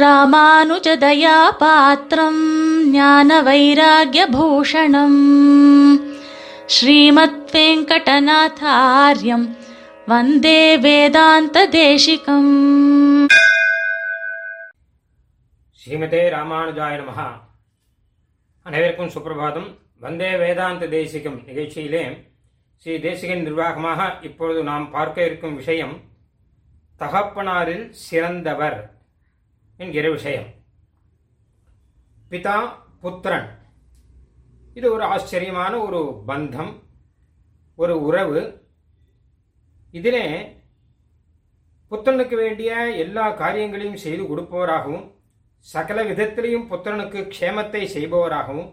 ராமானுஜதயாபாத்திரம் ஞான வைராகியபூஷணம் ஸ்ரீமத் வெங்கடநாதாரியம் வந்தே வேதாந்த தேசிகம் ஸ்ரீமதே ராமானுஜாய நமகா அனைவருக்கும் சுப்பிரபாதம். வந்தே வேதாந்த தேசிகம் நிகழ்ச்சியிலே ஸ்ரீ தேசிகன் நிர்வாகமாக இப்பொழுது நாம் பார்க்க இருக்கும் விஷயம் தகப்பனாரில் சிறந்தவர். என்கிற விஷயம். பிதா புத்திரன். இது ஒரு ஆச்சரியமான ஒரு பந்தம் ஒரு உறவு. இதிலே புத்திரனுக்கு வேண்டிய எல்லா காரியங்களையும் செய்து கொடுப்பவராகவும் சகல விதத்திலையும் புத்திரனுக்கு க்ஷேமத்தை செய்பவராகவும்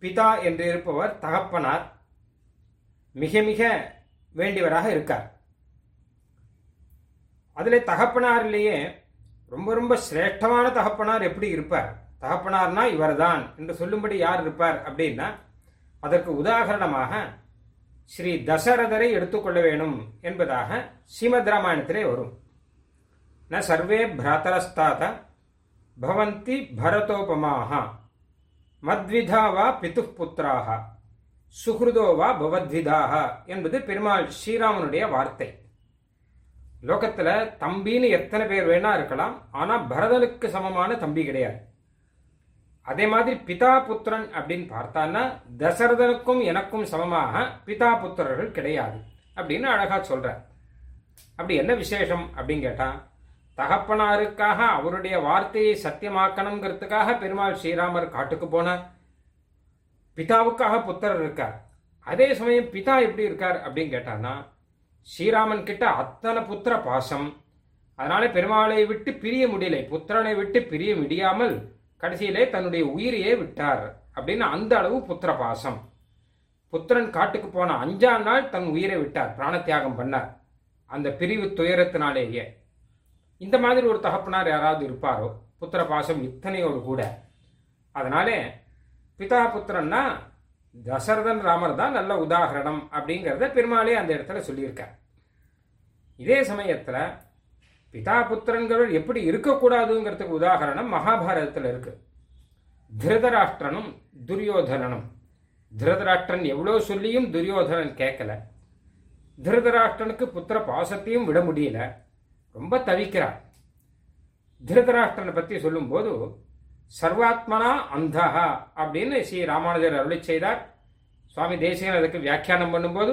பிதா என்று இருப்பவர் தகப்பனார் மிக மிக வேண்டியவராக இருக்கார். அதில் தகப்பனாரிலேயே ரொம்ப ரொம்ப சிரேஷ்டமான தகப்பனார் எப்படி இருப்பார்? தகப்பனார்னா இவர்தான் என்று சொல்லும்படி யார் இருப்பார் அப்படின்னா அதற்கு உதாரணமாக ஸ்ரீ தசரதரை எடுத்துக்கொள்ள வேணும் என்பதாக ஸ்ரீமத் ராமாயணத்திலே வரும். ந சர்வே பிராத்தரஸ்தாத பவந்தி பரதோபமாக மத்விதா வா பித்து புத்திராக சுஹ்ருதோ வா பவத்விதாக என்பது பெருமாள் ஸ்ரீராமனுடைய வார்த்தை. லோகத்துல தம்பின்னு எத்தனை பேர் வேணா இருக்கலாம் ஆனா பரதனுக்கு சமமான தம்பி கிடையாது. அதே மாதிரி பிதா புத்திரன் அப்படின்னு பார்த்தான்னா தசரதனுக்கும் எனக்கும் சமமாக பிதா புத்திரர்கள் கிடையாது அப்படின்னு அழகா சொல்றார் அப்படி என்ன விசேஷம் அப்படின்னு கேட்டா தகப்பனாருக்காக அவருடைய வார்த்தையை சத்தியமாக்கணுங்கிறதுக்காக பெருமாள் ஸ்ரீராமர் காட்டுக்கு போனார். பிதாவுக்காக புத்திரர் இருக்கார். அதே சமயம் பிதா எப்படி இருக்கார் அப்படின்னு கேட்டான்னா ஸ்ரீராமன் கிட்ட அத்தனை புத்திர பாசம். அதனால பெருமாளை விட்டு பிரிய முடியலை. புத்திரனை விட்டு பிரிய முடியாமல் கடைசியிலே தன்னுடைய உயிரையே விட்டார் அப்படின்னு அந்த அளவு புத்திர பாசம். புத்திரன் காட்டுக்கு போன அஞ்சாம் நாள் தன் உயிரை விட்டார் பிராணத்தியாகம் பண்ணார். அந்த பிரிவு துயரத்தினாலேயே. இந்த மாதிரி ஒரு தகப்பனார் யாராவது இருப்பாரோ? புத்திர பாசம் இத்தனையோடு கூட. அதனாலே பிதா புத்திரன்னா தசரதன் ராமர் தான் நல்ல உதாகரணம் அப்படிங்கிறத பெருமாளே அந்த இடத்துல சொல்லியிருக்கார். இதே சமயத்தில் பிதா புத்திரன்கள் எப்படி இருக்கக்கூடாதுங்கிறதுக்கு உதாகரணம் மகாபாரதத்தில் இருக்கு. திருதராஷ்டிரனும் துரியோதனனும். திருதராஷ்டிரன் எவ்வளோ சொல்லியும் துரியோதனன் கேட்கல. திருதராஷ்டிரனுக்கு புத்திர பாசத்தையும் விட முடியல. ரொம்ப தவிக்கிறார். திருதராஷ்டிரனை பற்றி சொல்லும்போது சர்வாத்மனா அந்தஹா அப்படின்னு ஸ்ரீ ராமானுஜர் அருளி செய்தார். சுவாமி தேசிகன் அதுக்கு வியாக்கியானம் பண்ணும்போது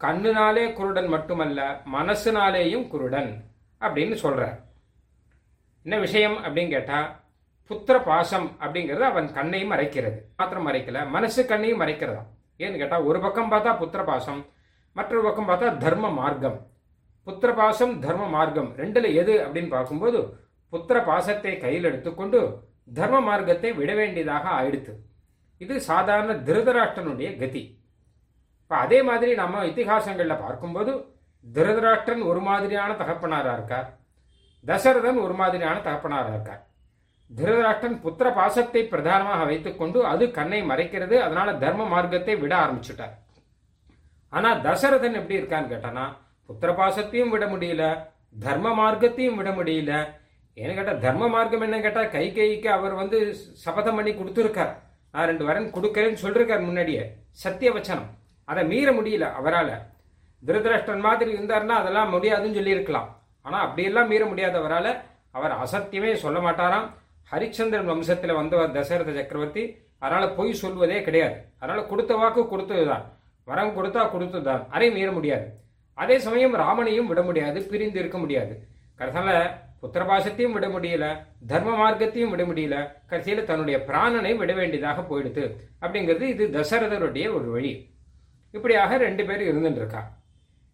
கண்ணுனாலே குருடன் மட்டுமல்ல மனசுனாலேயும் குருடன் அப்படின்னு சொல்றார். என்ன விஷயம் அப்படின்னு கேட்டா புத்திர பாசம் அப்படிங்கிறது அவன் கண்ணையும் மறைக்கிறது. மாத்திரம் மறைக்கல மனசு கண்ணையும் மறைக்கிறதா ஏன்னு கேட்டா ஒரு பக்கம் பார்த்தா புத்திர பாசம் மற்றொரு பக்கம் பார்த்தா தர்ம மார்க்கம். புத்திர பாசம் தர்ம மார்க்கம் ரெண்டுல எது அப்படின்னு பார்க்கும்போது புத்திர பாசத்தை கையில் எடுத்துக்கொண்டு தர்ம மார்க்கத்தை விட வேண்டியதாக ஆயிடுத்து. இது சாதாரண திருதராஷ்டனுடைய கதி. இப்போ அதே மாதிரி நம்ம இத்திகாசங்களில் பார்க்கும்போது திருதராஷ்டிரன் ஒரு மாதிரியான தகப்பனாராக இருக்கார். தசரதன் ஒரு மாதிரியான தகப்பனாராக இருக்கார். திருதராஷ்டன் புத்திர பாசத்தை பிரதானமாக வைத்துக்கொண்டு அது கண்ணை மறைக்கிறது அதனால தர்ம மார்க்கத்தை விட ஆரம்பிச்சுட்டார். ஆனால் தசரதன் எப்படி இருக்கான்னு கேட்டானா புத்திர பாசத்தையும் விட முடியல தர்ம மார்க்கத்தையும் விட முடியல ஏன்னு கேட்டா தர்ம மார்க்கம் என்னன்னு கேட்டா கை கைக்கு அவர் வந்து சபதம் பண்ணி கொடுத்துருக்கார். நான் ரெண்டு வரன் கொடுக்கறேன்னு சொல்லிருக்கார் முன்னாடியே. சத்திய வச்சனம் அதை மீற முடியல அவரால். திருதராஷ்டிரன் மாதிரி இருந்தாருன்னா அதெல்லாம் முடியாதுன்னு சொல்லியிருக்கலாம். ஆனால் அப்படியெல்லாம் மீற முடியாதவரால் அவர் அசத்தியமே சொல்ல மாட்டாராம். ஹரிச்சந்திரன் வம்சத்தில் வந்தவர் தசரத சக்கரவர்த்தி. அதனால் பொய் சொல்வதே கிடையாது. அதனால் கொடுத்த வாக்கு கொடுத்ததுதான். வரம் கொடுத்தா கொடுத்ததுதான். அதை மீற முடியாது. அதே சமயம் ராமனையும் விட முடியாது பிரிந்து இருக்க முடியாது. கடைசியில் உத்தரபாசத்தையும் விட முடியல தர்ம மார்க்கத்தையும் விட முடியல கடைசியில் தன்னுடைய பிராணனை விட வேண்டியதாக போயிடுது. அப்படிங்கிறது இது தசரதருடைய ஒரு வழி. இப்படியாக ரெண்டு பேரும் இருந்துட்டு இருக்கா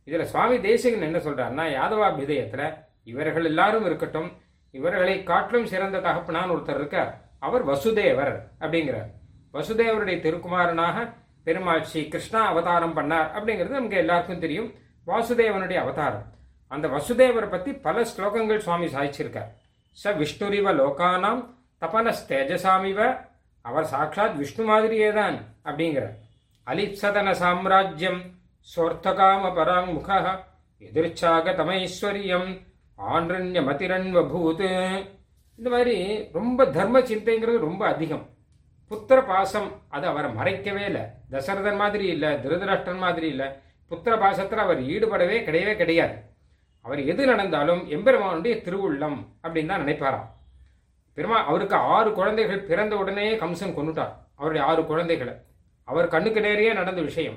இதில் சுவாமி தேசிகன் என்ன சொல்றாருன்னா யாதவா விதயத்தில் இவர்கள் எல்லாரும் இருக்கட்டும் இவர்களை காட்டிலும் சிறந்த தகப்பனான் ஒருத்தர் இருக்கார். அவர் வசுதேவர் அப்படிங்கிறார். வசுதேவருடைய திருக்குமாரனாக பெருமாள் ஸ்ரீ கிருஷ்ணா அவதாரம் பண்ணார் அப்படிங்கிறது நமக்கு எல்லாருக்கும் தெரியும். வாசுதேவனுடைய அவதாரம். அந்த வசுதேவரை பத்தி பல ஸ்லோகங்கள் சுவாமி சாதிச்சிருக்கார் ச விஷ்ணுரிவ லோகானாம் தபனஸ் தேஜசாமிவ அவர் சாட்சாத் விஷ்ணு மாதிரியே தான் அப்படிங்கிறார். அலிப்சதன சாம்ராஜ்யம் சோர்த்தகாம பராங்முக எதிர்ச்சாக தமைஸ்வரியம் ஆண்ரண்ய மதிரன்வபூத் இந்த மாதிரி ரொம்ப தர்ம சிந்தைங்கிறது ரொம்ப அதிகம். புத்திர பாசம் அது அவரை மறைக்கவே இல்லை. தசரதன் மாதிரி இல்லை திருதராஷ்டன் மாதிரி இல்லை. புத்திர பாசத்தில் அவர் ஈடுபடவே கிடையவே கிடையாது. அவர் எது நடந்தாலும் எம்பெருமானுடைய திருவுள்ளம் அப்படின்னு தான் நினைப்பாராம். பெருமா அவருக்கு ஆறு குழந்தைகள் பிறந்த உடனே கம்சன் கொண்டுட்டார் அவருடைய ஆறு குழந்தைகளை. அவர் கண்ணுக்கு நேரையே நடந்த விஷயம்.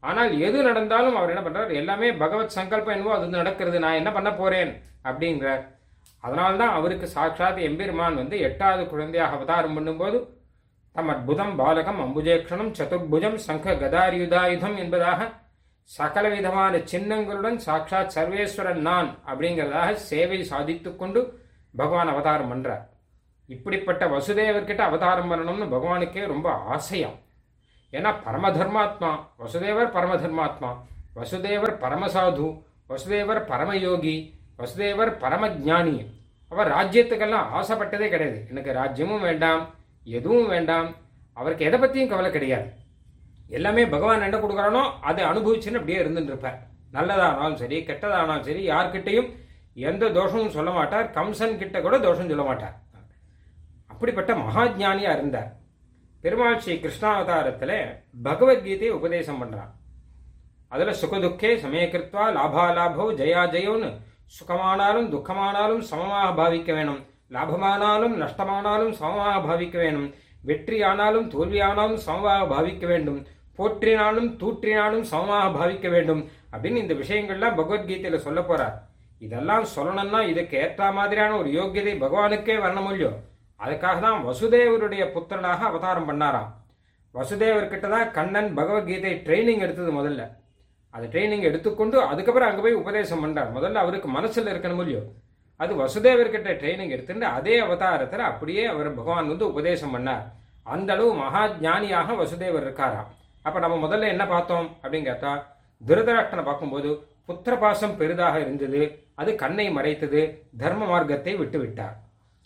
ஆனால் எது நடந்தாலும் அவர் என்ன பண்றார்? எல்லாமே பகவத் சங்கல்பம் என்னவோ அது நடக்கிறது. நான் என்ன பண்ண போறேன்? அப்படிங்கிறார். அதனால்தான் அவருக்கு சாட்சாத் எம்பெருமான் வந்து எட்டாவது குழந்தையாக அவதாரம் பண்ணும்போது தம் அற்புதம் பாலகம் அம்புஜேக்ஷணம் சதுர்புஜம் சங்க கதாரியுதாயுதம் என்பதாக சகல விதமான சின்னங்களுடன் சாட்சாத் சர்வேஸ்வரன் நான் அப்படிங்கிறதாக சேவை சாதித்து கொண்டு பகவான் அவதாரம் பண்ணுறார் இப்படிப்பட்ட வசுதேவர்கிட்ட அவதாரம் பண்ணணும்னு பகவானுக்கே ரொம்ப ஆசையம். ஏன்னா பரம தர்மாத்மா வசுதேவர் பரம தர்மாத்மா வசுதேவர் பரமசாது வசுதேவர் பரமயோகி வசுதேவர் பரம ஞானி அவர் ராஜ்யத்துக்கெல்லாம் ஆசைப்பட்டதே கிடையாது. எனக்கு ராஜ்யமும் வேண்டாம் எதுவும் வேண்டாம். அவருக்கு எதை பற்றியும் கவலை கிடையாது. எல்லாமே பகவான் என்ன கொடுக்குறானோ அதை அனுபவிச்சுன்னு அப்படியே இருந்துட்டு இருப்பார் நல்லதானாலும் சரி கெட்டதானாலும் சரி யார்கிட்டையும் எந்த தோஷமும் சொல்ல மாட்டார். கம்சன் கிட்ட கூட தோஷம் சொல்ல மாட்டார். அப்படிப்பட்ட மகாஜானியா இருந்தார். பெருமாள் ஸ்ரீ கிருஷ்ணாவதாரத்தில் பகவத்கீதையை உபதேசம் பண்றான். அதுல சுகதுக்கே சமயக்கிருத்வா லாபாலாபோ ஜெயா ஜெயோன்னு சுகமானாலும் துக்கமானாலும் சமமாக பாவிக்க வேணும். லாபமானாலும் நஷ்டமானாலும் சமமாக பாவிக்க வேணும். வெற்றியானாலும் தோல்வியானாலும் சமமாக பாவிக்க வேண்டும். போற்றினாலும் தூற்றினாலும் சமமாக பாவிக்க வேண்டும் அப்படின்னு இந்த விஷயங்கள்லாம் பகவத்கீதையில சொல்ல போறார். இதெல்லாம் சொல்லணும்னா இதுக்கு ஏற்ற மாதிரியான ஒரு யோகியதை பகவானுக்கே வரணும் இல்லையோ? அதுக்காக தான் வசுதேவருடைய புத்திரனாக அவதாரம் பண்ணாராம். வசுதேவர்கிட்ட தான் கண்ணன் பகவத்கீதை ட்ரைனிங் எடுத்தது முதல்ல. அது ட்ரைனிங் எடுத்துக்கொண்டு அதுக்கப்புறம் அங்கே போய் உபதேசம் பண்ணார் முதல்ல அவருக்கு மனசில் இருக்கணும் இல்லையோ? அது வசுதேவர்கிட்ட ட்ரைனிங் எடுத்துட்டு அதே அவதாரத்தில் அப்படியே அவர் பகவான் வந்து உபதேசம் பண்ணார். அந்த அளவு மகா ஞானியாக வசுதேவர் இருக்காராம். அப்ப நம்ம முதல்ல என்ன பார்த்தோம் அப்படின்னு கேட்டா திருதராஷ்டனை பார்க்கும்போது புத்திர பாசம் பெரிதாக இருந்தது அது கண்ணை மறைத்தது தர்ம மார்க்கத்தை விட்டு விட்டார்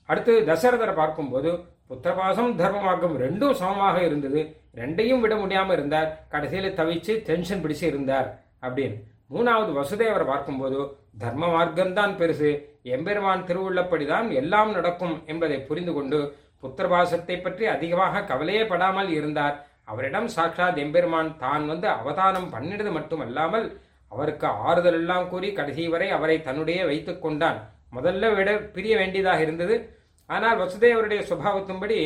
அடுத்து தசரதரை பார்க்கும்போது புத்திரபாசம் தர்ம மார்க்கம் ரெண்டும் சமமாக இருந்தது ரெண்டையும் விட முடியாமல் இருந்தார் கடைசியில் தவிச்சு டென்ஷன் பிடிச்சு இருந்தார் அப்படின்னு. மூணாவது வசுதேவரை பார்க்கும்போது தர்ம மார்க்கம்தான் பெருசு எம்பெருமான் திருவுள்ளப்படிதான் எல்லாம் நடக்கும் என்பதை புரிந்து கொண்டு புத்திரபாசத்தை பற்றி அதிகமாக கவலையே படாமல் இருந்தார். அவரிடம் சாட்சாத் எம்பெருமான் தான் வந்து அவதானம் பண்ணினது மட்டுமல்லாமல் அவருக்கு ஆறுதல் எல்லாம் கூறி கடைசி வரை அவரை தன்னுடைய வைத்துக் கொண்டான். முதல்ல விட பிரிய வேண்டியதாக இருந்தது. ஆனால் வசுதேவருடைய சுபாவத்தின்படி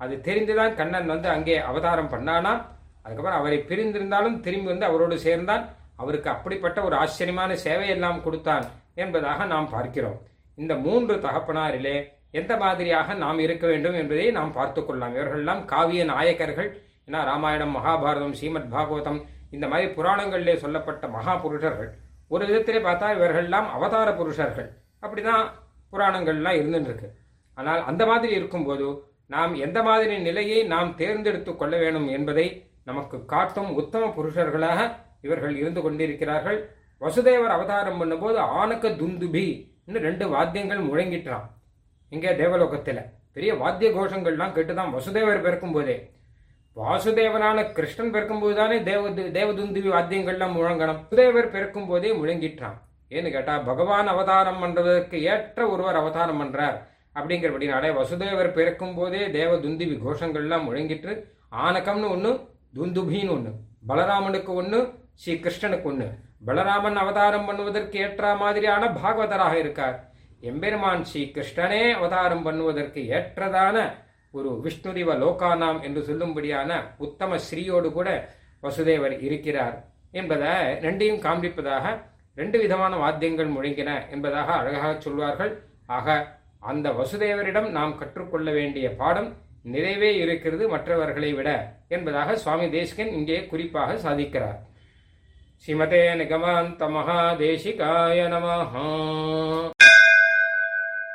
அது தெரிந்துதான் கண்ணன் வந்து அங்கே அவதாரம் பண்ணானாம் அதுக்கப்புறம் அவரை பிரிந்திருந்தாலும் திரும்பி வந்து அவரோடு சேர்ந்தான். அவருக்கு அப்படிப்பட்ட ஒரு ஆச்சரியமான சேவையெல்லாம் கொடுத்தான் என்பதாக நாம் பார்க்கிறோம். இந்த மூன்று தகப்பனாரிலே எந்த மாதிரியாக நாம் இருக்க வேண்டும் என்பதை நாம் பார்த்து கொள்ளலாம். இவர்கள்லாம் காவிய நாயக்கர்கள் ஏன்னா ராமாயணம் மகாபாரதம் ஸ்ரீமத் பாகவதம் இந்த மாதிரி புராணங்களிலே சொல்லப்பட்ட மகா புருஷர்கள் ஒரு விதத்திலே பார்த்தா இவர்கள்லாம் அவதார புருஷர்கள். அப்படிதான் புராணங்கள்லாம் இருந்துருக்கு ஆனால் அந்த மாதிரி இருக்கும்போது நாம் எந்த மாதிரி நிலையை நாம் தேர்ந்தெடுத்து கொள்ள வேண்டும் என்பதை நமக்கு காட்டும் உத்தம புருஷர்களாக இவர்கள் இருந்து கொண்டிருக்கிறார்கள். வசுதேவர் அவதாரம் பண்ணும்போது ஆனக்க துந்துபி இன்னும் ரெண்டு வாத்தியங்கள் முழங்கிட்டான். இங்கே தேவலோகத்தில். பெரிய வாத்திய கோஷங்கள்லாம் கேட்டுதான் வசுதேவர் பிறக்கும் போதே. வாசுதேவனான கிருஷ்ணன் பிறக்கும்போது தானே தேவ தேவதுந்துவி வாத்தியங்கள்லாம் முழங்கணும். வசுதேவர் பிறக்கும் போதே முழங்கிட்டான். ஏன்னு கேட்டா பகவான் அவதாரம் பண்றதற்கு ஏற்ற ஒருவர் அவதாரம் பண்றார். அப்படிங்கிறபடினாலே வசுதேவர் பிறக்கும் போதே தேவ துந்துவி கோஷங்கள்லாம் முழங்கிட்டு ஆனகம்னு ஒன்று துந்துபின்னு ஒன்று பலராமனுக்கு ஒன்று ஸ்ரீ கிருஷ்ணனுக்கு ஒன்று பலராமன் அவதாரம் பண்ணுவதற்கு ஏற்ற மாதிரியான பாகவதராக இருக்கார். எம்பெருமான் ஸ்ரீ கிருஷ்ணனே அவதாரம் பண்ணுவதற்கு ஏற்றதான ஒரு விஷ்ணுரிவ லோகானாம் என்று சொல்லும்படியான உத்தம ஸ்ரீயோடு கூட வசுதேவர் இருக்கிறார் என்பதை ரெண்டையும் காண்பிப்பதாக ரெண்டு விதமான வாத்தியங்கள் முழங்கின என்பதாக அழகாக சொல்வார்கள். ஆக அந்த வசுதேவரிடம் நாம் கற்றுக்கொள்ள வேண்டிய பாடம் நிறைவே இருக்கிறது மற்றவர்களை விட என்பதாக சுவாமி தேசிகன் இங்கே குறிப்பாக சாதிக்கிறார். ஸ்ரீமதே நிகமாந்த மகாதேசிகாய நமஹா.